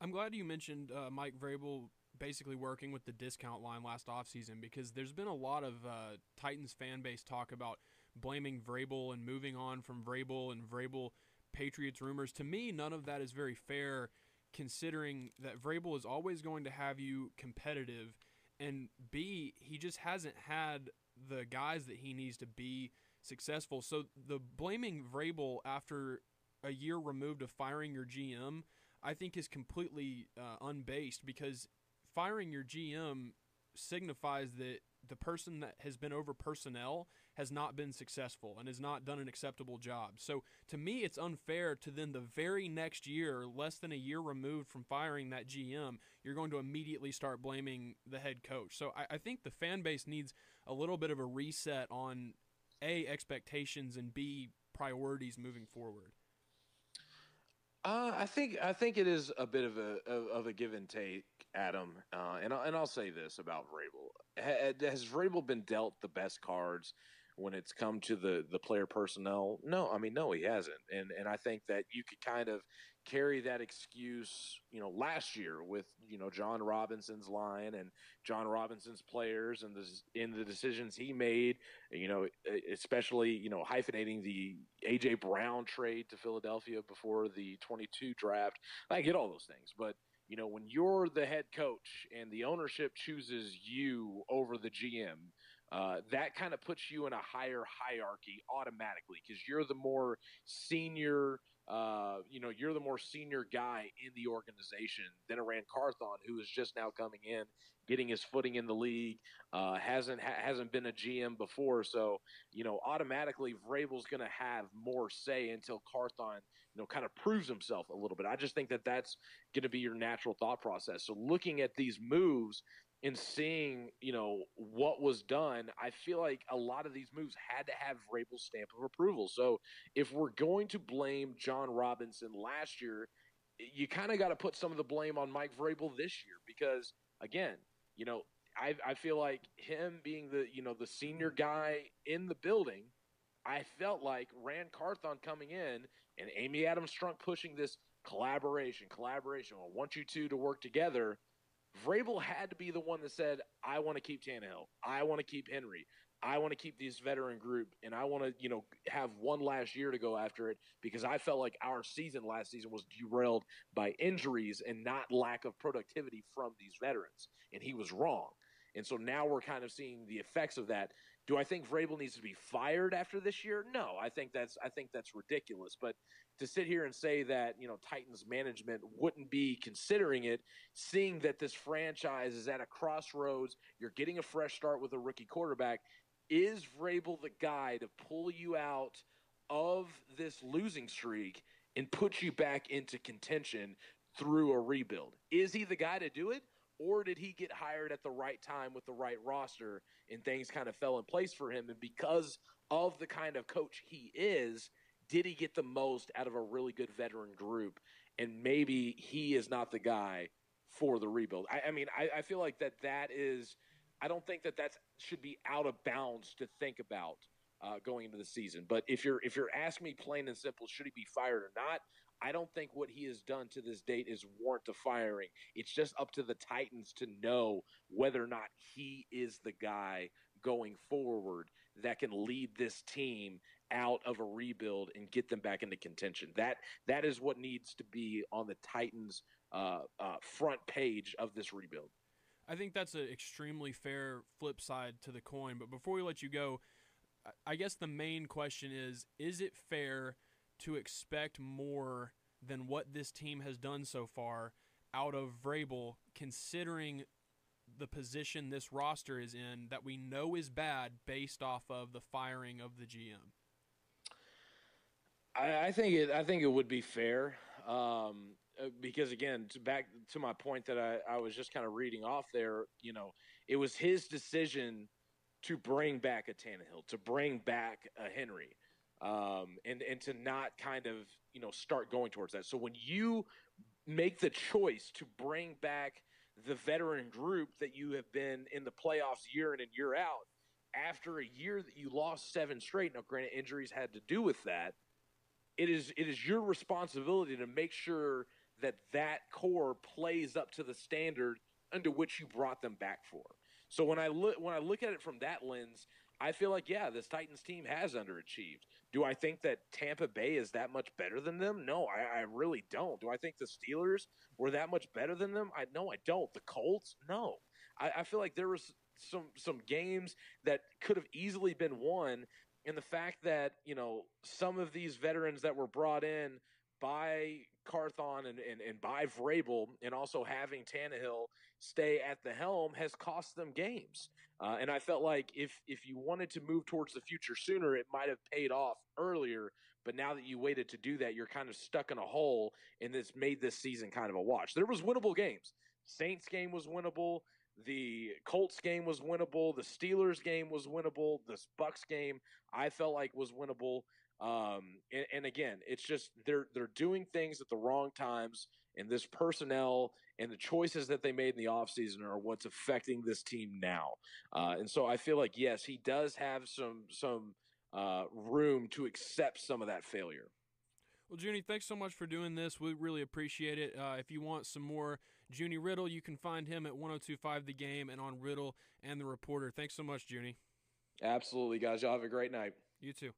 [SPEAKER 4] I'm glad you mentioned uh, Mike Vrabel basically working with the discount line last offseason because there's been a lot of uh, Titans fan base talk about blaming Vrabel and moving on from Vrabel and Vrabel Patriots rumors. To me, none of that is very fair considering that Vrabel is always going to have you competitive and B, he just hasn't had the guys that he needs to be successful. So the blaming Vrabel after a year removed of firing your GM, I think is completely uh, unbased because firing your GM signifies that the person that has been over personnel has not been successful and has not done an acceptable job. So to me, it's unfair to then the very next year, less than a year removed from firing that GM, you're going to immediately start blaming the head coach. So I, I think the fan base needs a little bit of a reset on A, expectations, and B, priorities moving forward.
[SPEAKER 7] Uh, I think I think it is a bit of a of, a give and take, Adam. Uh, and and I'll say this about Vrabel: has Vrabel been dealt the best cards when it's come to the the player personnel? No, I mean no, he hasn't. And and I think that you could kind of carry that excuse, you know, last year with you know Jon Robinson's line and Jon Robinson's players and the in the decisions he made, you know, especially you know hyphenating the AJ Brown trade to Philadelphia before the 22 draft. I get all those things, but you know, when you're the head coach and the ownership chooses you over the GM, uh, that kind of puts you in a higher hierarchy automatically because you're the more senior uh, you know, you're the more senior guy in the organization than a Ran Carthon, who is just now coming in, getting his footing in the league, uh, hasn't ha- hasn't been a GM before, so you know, automatically Vrabel's going to have more say until Carthon, you know, kind of proves himself a little bit. I just think that that's going to be your natural thought process. So looking at these moves, in seeing, you know, what was done, I feel like a lot of these moves had to have Vrabel's stamp of approval. So if we're going to blame Jon Robinson last year, you kind of got to put some of the blame on Mike Vrabel this year because, again, you know, I, I feel like him being the, you know, the senior guy in the building, I felt like Ran Carthon coming in and Amy Adams Strunk pushing this collaboration, collaboration. I want you two to work together – Vrabel had to be the one that said, I want to keep Tannehill. I want to keep Henry. I want to keep this veteran group and I want to, you know, have one last year to go after it because I felt like our season last season was derailed by injuries and not lack of productivity from these veterans. And he was wrong. And so now we're kind of seeing the effects of that. Do I think Vrabel needs to be fired after this year? No, I think that's I think that's ridiculous. But to sit here and say that you know Titans management wouldn't be considering it, seeing that this franchise is at a crossroads, you're getting a fresh start with a rookie quarterback. Is Vrabel the guy to pull you out of this losing streak and put you back into contention through a rebuild? Is he the guy to do it? Or did he get hired at the right time with the right roster and things kind of fell in place for him? And because of the kind of coach he is, did he get the most out of a really good veteran group? And maybe he is not the guy for the rebuild. I, I mean, I, I, feel like that that is. I don't think that that should be out of bounds to think about uh, going into the season. But if you're if you're asking me plain and simple, should he be fired or not? I don't think what he has done to this date is warrant to firing. It's just up to the Titans to know whether or not he is the guy going forward that can lead this team out of a rebuild and get them back into contention. That that is what needs to be on the Titans' uh, uh, front page of this rebuild.
[SPEAKER 4] I think that's an extremely fair flip side to the coin. But before we let you go, I- guess the main question is: Is it fair to expect more than what this team has done so far out of Vrabel, considering the position this roster is in that we know is bad based off of the firing of the GM?
[SPEAKER 7] I, I think it. I think it would be fair um, uh, because again, to back to my point that I, I was just kind of reading off there. You know, it was his decision to bring back a Tannehill, to bring back a Henry, um, and and to not kind of you know start going towards that. So when you make the choice to bring back the veteran group that you have been in the playoffs year in and year out after a year that you lost seven straight. Now, granted, injuries had to do with that. It is it is your responsibility to make sure that that core plays up to the standard under which you brought them back for. So when I look when I look at it from that lens, I feel like yeah, this Titans team has underachieved. Do I think that Tampa Bay is that much better than them? No, I, I really don't. Do I think the Steelers were that much better than them? I no, I don't. The Colts, no. I, I feel like there was some some games that could have easily been won, and the fact that you know some of these veterans that were brought in by Carthon and, and, and by Vrabel, and also having Tannehill stay at the helm has cost them games. Uh, and I felt like if if you wanted to move towards the future sooner, it might have paid off earlier. But now that you waited to do that, you're kind of stuck in a hole, and this made this season kind of a watch. There was winnable games. Saints game was winnable. The Colts game was winnable. The Steelers game was winnable. This Bucks game I felt like was winnable. Um, and, and again, it's just they're they're doing things at the wrong times, and this personnel and the choices that they made in the offseason are what's affecting this team now. Uh, and so I feel like yes, he does have some some uh, room to accept some of that failure.
[SPEAKER 4] Well, Junie, thanks so much for doing this. We really appreciate it. Uh, if you want some more Junie Riddle, you can find him at 1025 The Game and on Riddle and The Reporter. Thanks so much, Junie.
[SPEAKER 7] Absolutely, guys. Y'all have a great night.
[SPEAKER 4] You too.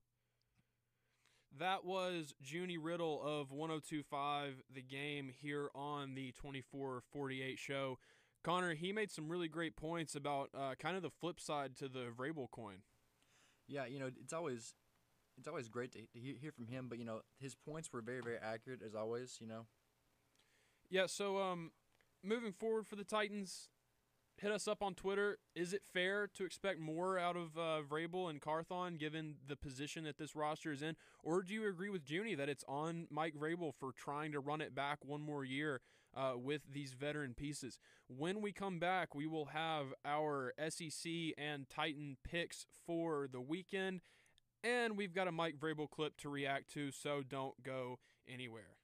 [SPEAKER 4] That was Junie Riddle of 1025 The Game here on the 2448 show. Connor, he made some really great points about uh, kind of the flip side to the Vrabel coin.
[SPEAKER 3] Yeah, you know, it's always it's always great to hear from him, but you know, his points were very very accurate as always, you know.
[SPEAKER 4] Yeah, so um, moving forward for the Titans, hit us up on Twitter. Is it fair to expect more out of uh, Vrabel and Carthon given the position that this roster is in? Or do you agree with Junie that it's on Mike Vrabel for trying to run it back one more year uh, with these veteran pieces? When we come back, we will have our SEC and Titan picks for the weekend. And we've got a Mike Vrabel clip to react to, so don't go anywhere.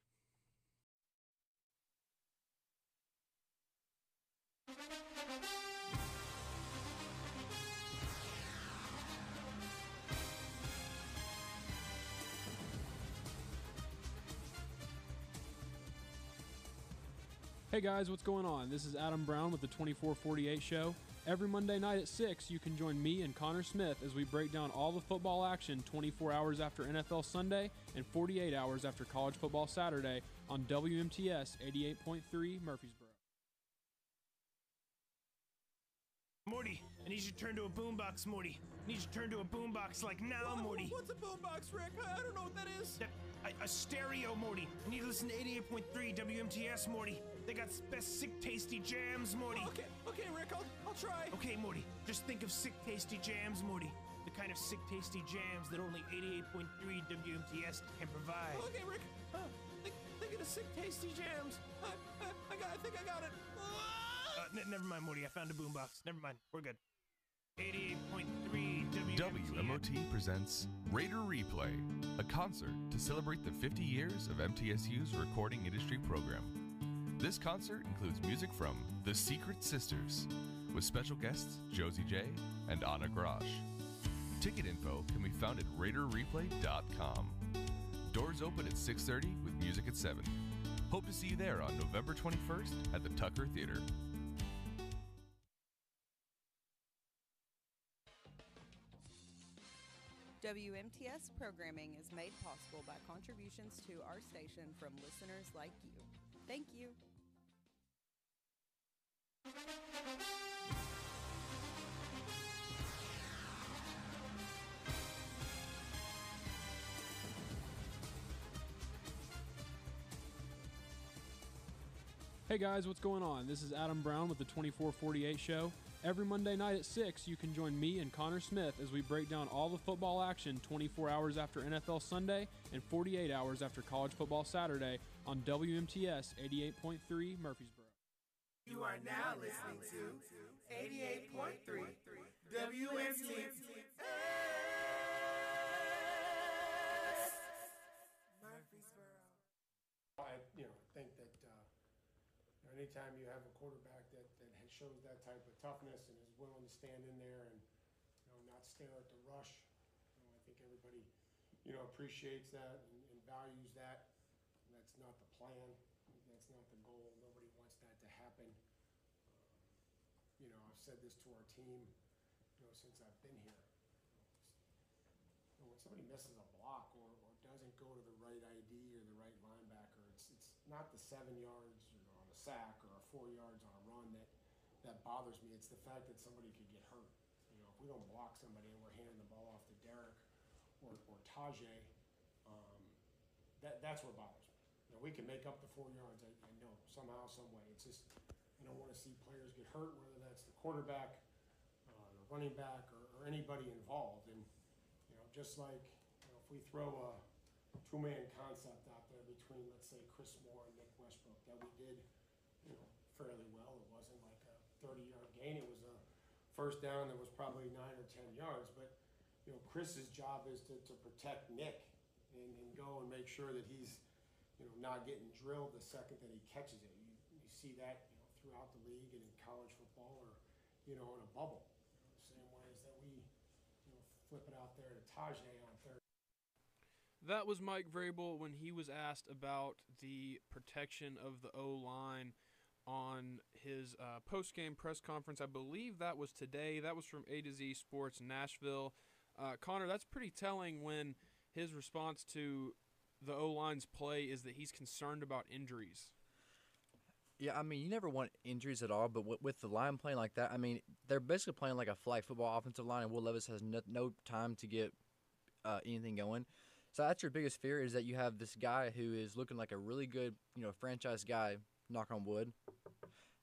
[SPEAKER 4] Hey guys, what's going on? This is Adam Brown with the 2448 Show. Every Monday night at 6, you can join me and Connor Smith as we break down all the football action 24 hours after NFL Sunday and 48 hours after college football Saturday on WMTS 88.3 Murfreesboro.
[SPEAKER 8] Morty, I need you to turn to a boombox, Morty. I need you to turn to a boombox like now, Morty.
[SPEAKER 1] What's a boombox, Rick? I don't know what that is.
[SPEAKER 8] That- a, a stereo, Morty. I need to listen to 88.3 WMTS, Morty. They got best sick tasty jams, Morty.
[SPEAKER 1] Okay, okay, Rick, I'll, I'll try.
[SPEAKER 8] Okay, Morty. Just think of sick tasty jams, Morty. The kind of sick tasty jams that only 88.3 WMTS can provide.
[SPEAKER 1] Okay, Rick. Uh, think, think of the sick, tasty jams. I, I, I, got, I think I got it.
[SPEAKER 8] Uh, n- never mind, Morty. I found a boombox. Never mind. We're good. 88.3 WMTS.
[SPEAKER 6] WMOT presents Raider Replay, a concert to celebrate the 50 years of MTSU's recording industry program. This concert includes music from The Secret Sisters, with special guests Josie J and Anna Grosh. Ticket info can be found at RaiderReplay.com. Doors open at 6:30 with music at 7. Hope to see you there on November 21st at the Tucker Theater.
[SPEAKER 9] WMTS programming is made possible by contributions to our station from listeners like you. Thank you.
[SPEAKER 4] Hey guys, what's going on? This is Adam Brown with the 2448 Show. Every Monday night at 6, you can join me and Connor Smith as we break down all the football action 24 hours after NFL Sunday and 48 hours after college football Saturday on WMTS 88.3 Murfreesboro.
[SPEAKER 1] You are now listening to 88.3 WMTS Murfreesboro.
[SPEAKER 10] I, you know, think that uh, anytime you have a quarterback that, that shows that type of toughness and is willing to stand in there and you know not stare at the rush, you know, I think everybody you know appreciates that and, and values that. And that's not the plan. That's not the goal. Nobody wants that to happen. Um, you know, I've said this to our team, you know, since I've been here. You know, when somebody misses a block or, or doesn't go to the right ID or the right linebacker, it's, it's not the seven yards on a sack or four yards on a run that, that bothers me. It's the fact that somebody could get hurt. You know, if we don't block somebody and we're handing the ball off to Derrick or, or Tyjae, um, that, that's what bothers me. You know, we can make up the four yards, I, I know, somehow, some way. It's just, I don't wanna see players get hurt, whether that's the quarterback, uh, the running back, or, or anybody involved. And, you know, just like, you know, if we throw a two-man concept out there between, let's say, Chris Moore and Nick Westbrook, that we did, you know, fairly well. It wasn't like a thirty-yard gain. It was a first down that was probably nine or ten yards. But, you know, Chris's job is to, to protect Nick and, and go and make sure that he's, you know, not getting drilled the second that he catches it. You, you see that, you know, throughout the league and in college football or, you know, in a bubble. You know, same that we, you know, flip it out there to Tyjae on third.
[SPEAKER 4] That was Mike Vrabel when he was asked about the protection of the O line on his uh, post game press conference. I believe that was today. That was from A to Z Sports Nashville. Uh, Connor, that's pretty telling when his response to the O line's play is that he's concerned about injuries.
[SPEAKER 3] Yeah, I mean, you never want injuries at all, but with, with the line playing like that, I mean, they're basically playing like a flag football offensive line, and Will Levis has no, no time to get uh, anything going. So that's your biggest fear is that you have this guy who is looking like a really good, you know, franchise guy, knock on wood,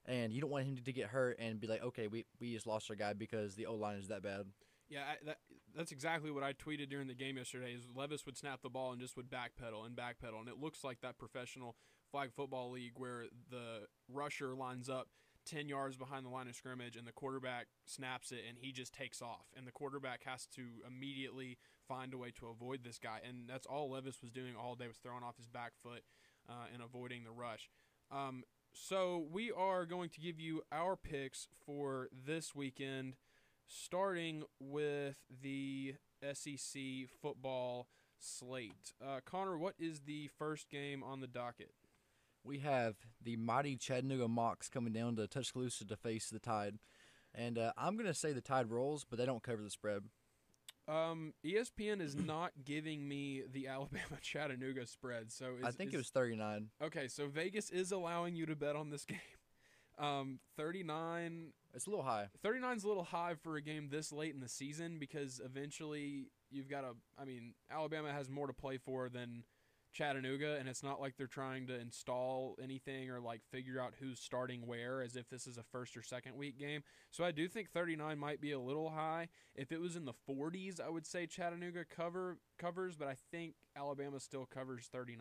[SPEAKER 3] and you don't want him to get hurt and be like, okay, we, we just lost our guy because the O line is that bad.
[SPEAKER 4] Yeah, I, that, that's exactly what I tweeted during the game yesterday. Is Levis would snap the ball and just would backpedal and backpedal, and it looks like that professional flag football league where the rusher lines up ten yards behind the line of scrimmage, and the quarterback snaps it, and he just takes off, and the quarterback has to immediately find a way to avoid this guy, and that's all Levis was doing all day was throwing off his back foot uh, and avoiding the rush. Um, so we are going to give you our picks for this weekend starting with the SEC football slate. Uh, Connor, what is the first game on the docket?
[SPEAKER 3] We have the mighty Chattanooga Mocs coming down to Tuscaloosa to face the Tide. And uh, I'm going to say the Tide rolls, but they don't cover the spread.
[SPEAKER 4] Um, ESPN is not giving me the Alabama Chattanooga spread, so is,
[SPEAKER 3] I think
[SPEAKER 4] is-
[SPEAKER 3] it was 39.
[SPEAKER 4] Okay, so Vegas is allowing you to bet on this game. Um, 39.
[SPEAKER 3] It's a little high.
[SPEAKER 4] 39 is a little high for a game this late in the season because eventually you've got to. I mean, Alabama has more to play for than Chattanooga, and it's not like they're trying to install anything or like figure out who's starting where as if this is a first or second week game. So I do think 39 might be a little high. If it was in the 40s, I would say Chattanooga cover covers, but I think Alabama still covers 39.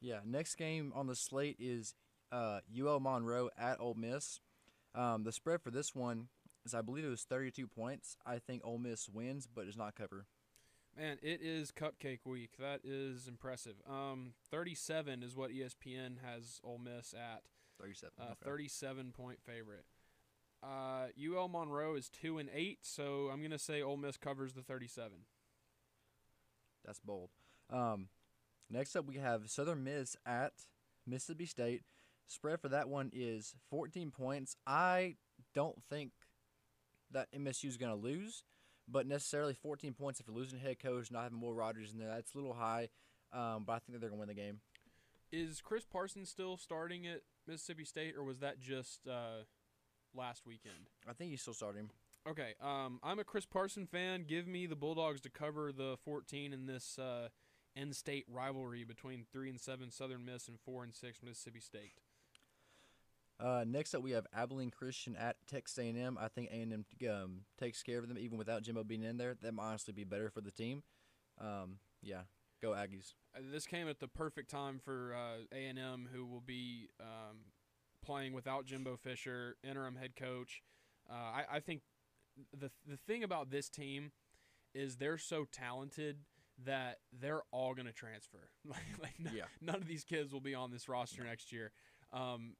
[SPEAKER 3] Yeah, next game on the slate is uh, UL Monroe at Ole Miss. Um, the spread for this one is, I believe it was 32 points. I think Ole Miss wins, but does not cover.
[SPEAKER 4] Man, it is cupcake week. That is impressive. Um, 37 is what ESPN has Ole Miss at.
[SPEAKER 3] 37.
[SPEAKER 4] Uh,
[SPEAKER 3] okay.
[SPEAKER 4] 37 point favorite. Uh, UL Monroe is two and eight, so I'm gonna say Ole Miss covers the 37.
[SPEAKER 3] That's bold. Um, next up, we have Southern Miss at Mississippi State. Spread for that one is 14 points. I don't think that MSU is going to lose, but necessarily 14 points if you're losing head coach, not having Will Rogers in there, that's a little high. Um, but I think that they're going to win the game.
[SPEAKER 4] Is Chris Parsons still starting at Mississippi State, or was that just uh, last weekend?
[SPEAKER 3] I think he's still starting.
[SPEAKER 4] Okay, um, I'm a Chris Parson fan. Give me the Bulldogs to cover the 14 in this uh, in-state rivalry between three and seven Southern Miss and four and six Mississippi State.
[SPEAKER 3] Uh, next up, we have Abilene Christian at Texas A&M. I think A&M um, takes care of them even without Jimbo being in there. That might honestly be better for the team. Um, yeah, go Aggies.
[SPEAKER 4] Uh, This came at the perfect time for uh, A&M, who will be um, playing without Jimbo Fisher, interim head coach. Uh, I, I think the the thing about this team is they're so talented that they're all going to transfer. like, like no-
[SPEAKER 3] Yeah.
[SPEAKER 4] none of these kids will be on this roster next year. Um,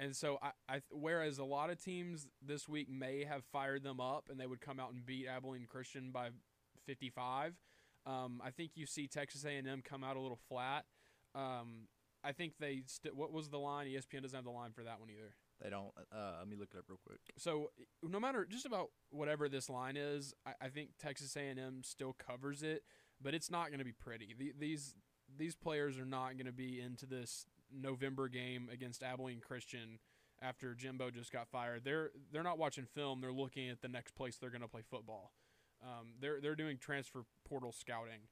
[SPEAKER 4] and so I, I whereas a lot of teams this week may have fired them up and they would come out and beat Abilene Christian by 55. Um, I think you see Texas A&M come out a little flat. Um, I think they st- what was the line? ESPN doesn't have the line for that one either.
[SPEAKER 3] They don't. Uh, let me look it up real quick.
[SPEAKER 4] So no matter just about whatever this line is, I, I think Texas A&M still covers it, but it's not going to be pretty. The, these these players are not going to be into this November game against Abilene Christian after Jimbo just got fired. They're they're not watching film. They're looking at the next place they're going to play football. Um, they're they're doing transfer portal scouting.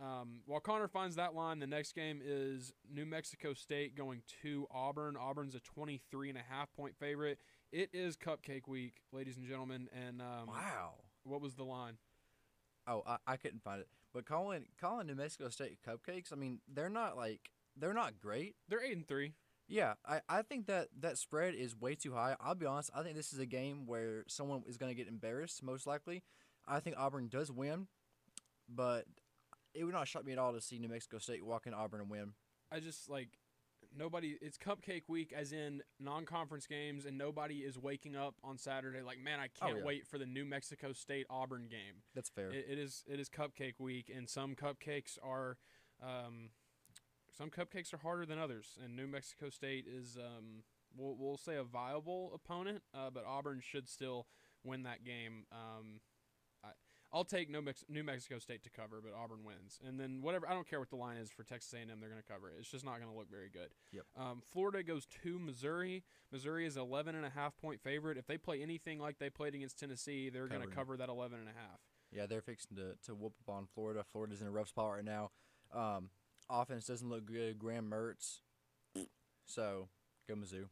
[SPEAKER 4] Um, while Connor finds that line, the next game is New Mexico State going to Auburn. Auburn's a 23 and a half point favorite. It is Cupcake Week, ladies and gentlemen. And um,
[SPEAKER 3] Wow.
[SPEAKER 4] what was the line?
[SPEAKER 3] Oh, I, I couldn't find it. But calling calling New Mexico State cupcakes, I mean, they're not like they're not great.
[SPEAKER 4] They're eight and three.
[SPEAKER 3] Yeah, I, I think that that spread is way too high. I'll be honest. I think this is a game where someone is going to get embarrassed, most likely. I think Auburn does win, but it would not shock me at all to see New Mexico State walk in Auburn and win.
[SPEAKER 4] I just like nobody. It's Cupcake Week, as in non-conference games, and nobody is waking up on Saturday like, man, I
[SPEAKER 3] Oh,
[SPEAKER 4] can't
[SPEAKER 3] yeah.
[SPEAKER 4] wait for the New Mexico State Auburn game.
[SPEAKER 3] That's fair.
[SPEAKER 4] It, it is it is Cupcake Week, and some cupcakes are. Um, some cupcakes are harder than others, and New Mexico State is, um, we'll, we'll say, a viable opponent, uh, but Auburn should still win that game. Um, I, I'll take New, Mex- New Mexico State to cover, but Auburn wins. And then whatever, I don't care what the line is for Texas A&M, they're going to cover it. It's just not going to look very good.
[SPEAKER 3] Yep.
[SPEAKER 4] Um, Florida goes to Missouri. Missouri is 11 and a half point favorite. If they play anything like they played against Tennessee, they're going to cover that 11 and a half.
[SPEAKER 3] Yeah, they're fixing to, to whoop up on Florida. Florida's in a rough spot right now. Um, offense doesn't look good. Graham Mertz. So, go Mizzou.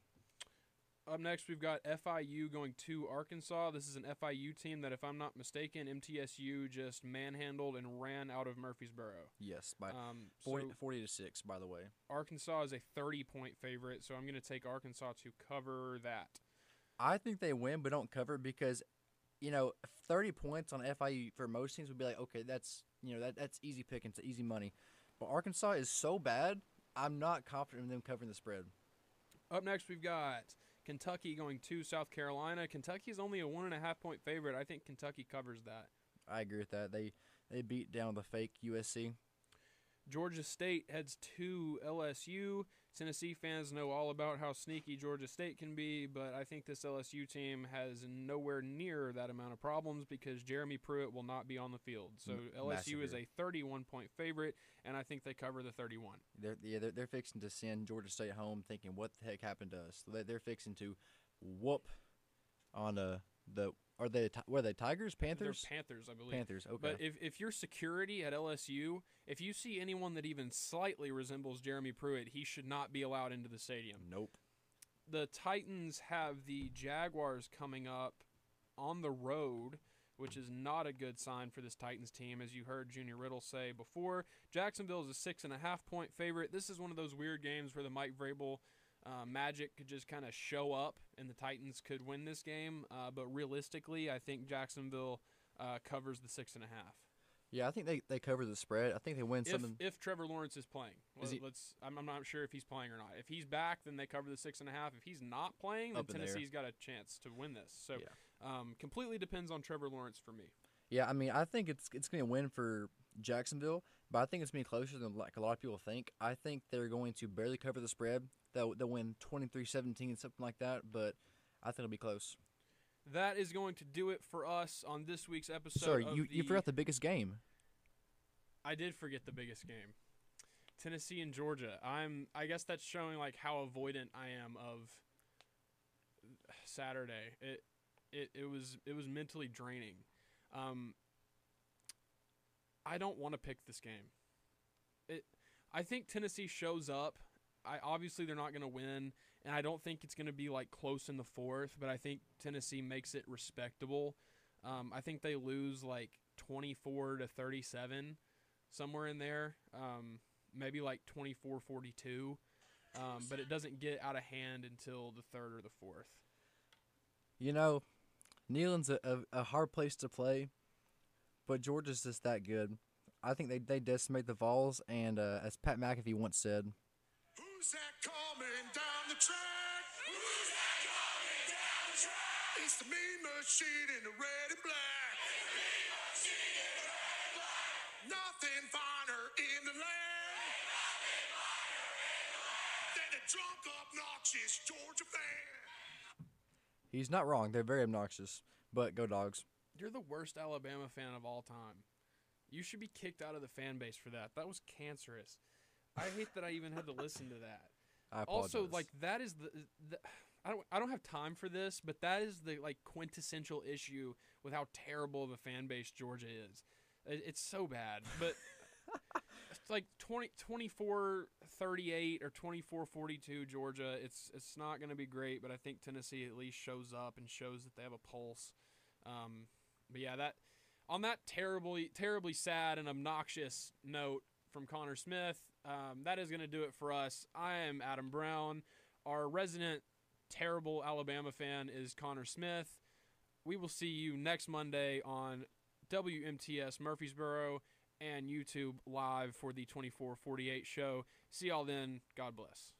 [SPEAKER 4] Up next, we've got FIU going to Arkansas. This is an FIU team that, if I'm not mistaken, MTSU just manhandled and ran out of Murfreesboro.
[SPEAKER 3] Yes, by
[SPEAKER 4] Um,
[SPEAKER 3] 40,
[SPEAKER 4] so
[SPEAKER 3] 40 to 6, by the way.
[SPEAKER 4] Arkansas is a 30 point favorite, so I'm going to take Arkansas to cover that.
[SPEAKER 3] I think they win, but don't cover because, you know, 30 points on FIU for most teams would be like, okay, that's, you know, that that's easy pickings, easy money. But Arkansas is so bad, I'm not confident in them covering the spread.
[SPEAKER 4] Up next, we've got Kentucky going to South Carolina. Kentucky is only a one and a half point favorite. I think Kentucky covers that.
[SPEAKER 3] I agree with that. They they beat down the fake USC.
[SPEAKER 4] Georgia State heads to LSU. Tennessee fans know all about how sneaky Georgia State can be, but I think this LSU team has nowhere near that amount of problems because Jeremy Pruitt will not be on the field. So LSU is a 31 point favorite, and I think they cover the 31.
[SPEAKER 3] They're yeah, they're, they're fixing to send Georgia State home, thinking, "What the heck happened to us?" They- They're fixing to whoop on uh, the are they are they Tigers Panthers
[SPEAKER 4] They're Panthers, I believe.
[SPEAKER 3] Panthers. Okay,
[SPEAKER 4] But if, if you're security at LSU, if you see anyone that even slightly resembles Jeremy Pruitt, he should not be allowed into the stadium.
[SPEAKER 3] nope.
[SPEAKER 4] the Titans have the Jaguars coming up on the road, which is not a good sign for this Titans team, as you heard Junior Riddle say before. Jacksonville is a six and a half point favorite. This is one of those weird games where the Mike Vrabel uh, magic could just kind of show up and the Titans could win this game. Uh, but realistically, I think Jacksonville uh, covers the six and a half.
[SPEAKER 3] Yeah, I think they, they cover the spread. I think they win
[SPEAKER 4] If,
[SPEAKER 3] something.
[SPEAKER 4] if Trevor Lawrence is playing,
[SPEAKER 3] Is he-
[SPEAKER 4] let's. I'm, I'm not sure if he's playing or not. If he's back, then they cover the six and a half. If he's not playing, then. Tennessee's got a chance to win this. So,
[SPEAKER 3] Yeah.
[SPEAKER 4] um, completely depends on Trevor Lawrence for me.
[SPEAKER 3] Yeah, I mean, I think it's it's going to win for Jacksonville, but I think it's going to be closer than like a lot of people think. I think they're going to barely cover the spread. They'll they'll win 23-17 something like that, but I think it'll be close.
[SPEAKER 4] That is going to do it for us on this week's episode.
[SPEAKER 3] Sorry, you you forgot the biggest game.
[SPEAKER 4] I did forget the biggest game. Tennessee and Georgia. I'm. I guess that's showing like how avoidant I am of Saturday. It it it was it was mentally draining. Um, I don't want to pick this game. it. I think Tennessee shows up. I obviously they're not going to win, and I don't think it's going to be like close in the fourth. But I think Tennessee makes it respectable. Um, I think they lose like twenty four to thirty seven, somewhere in there. Um, maybe like 24-42. Um, but it doesn't get out of hand until the third or the fourth.
[SPEAKER 3] You know, Neyland's a, a, a hard place to play, but Georgia's just that good. I think they, they decimate the Vols, and uh, as Pat McAfee once said,
[SPEAKER 11] Who's that coming down the track? Who's that coming down the track? It's the mean machine in the red and black. It's the mean machine in the red and black. Nothing finer in the land. Nothing finer in the land. Than a drunk, obnoxious Georgia fan.
[SPEAKER 3] he's not wrong. They're very obnoxious, but go dogs.
[SPEAKER 4] You're the worst Alabama fan of all time. You should be kicked out of the fan base for that. That was cancerous. I hate that I even had to listen to that.
[SPEAKER 3] I
[SPEAKER 4] also, like that is the, the I don't I don't have time for this, but that is the like quintessential issue with how terrible of a fan base Georgia is. It, it's so bad, but it's like 20, 24 38 or 24 42 Georgia. It's it's not going to be great, but I think Tennessee at least shows up and shows that they have a pulse. Um, but yeah, that on that terribly terribly sad and obnoxious note from Connor Smith, um, that is going to do it for us. I am Adam Brown. Our resident terrible Alabama fan is Connor Smith. We will see you next Monday on WMTS Murfreesboro and YouTube live for the 2448 show. See y'all then. God bless.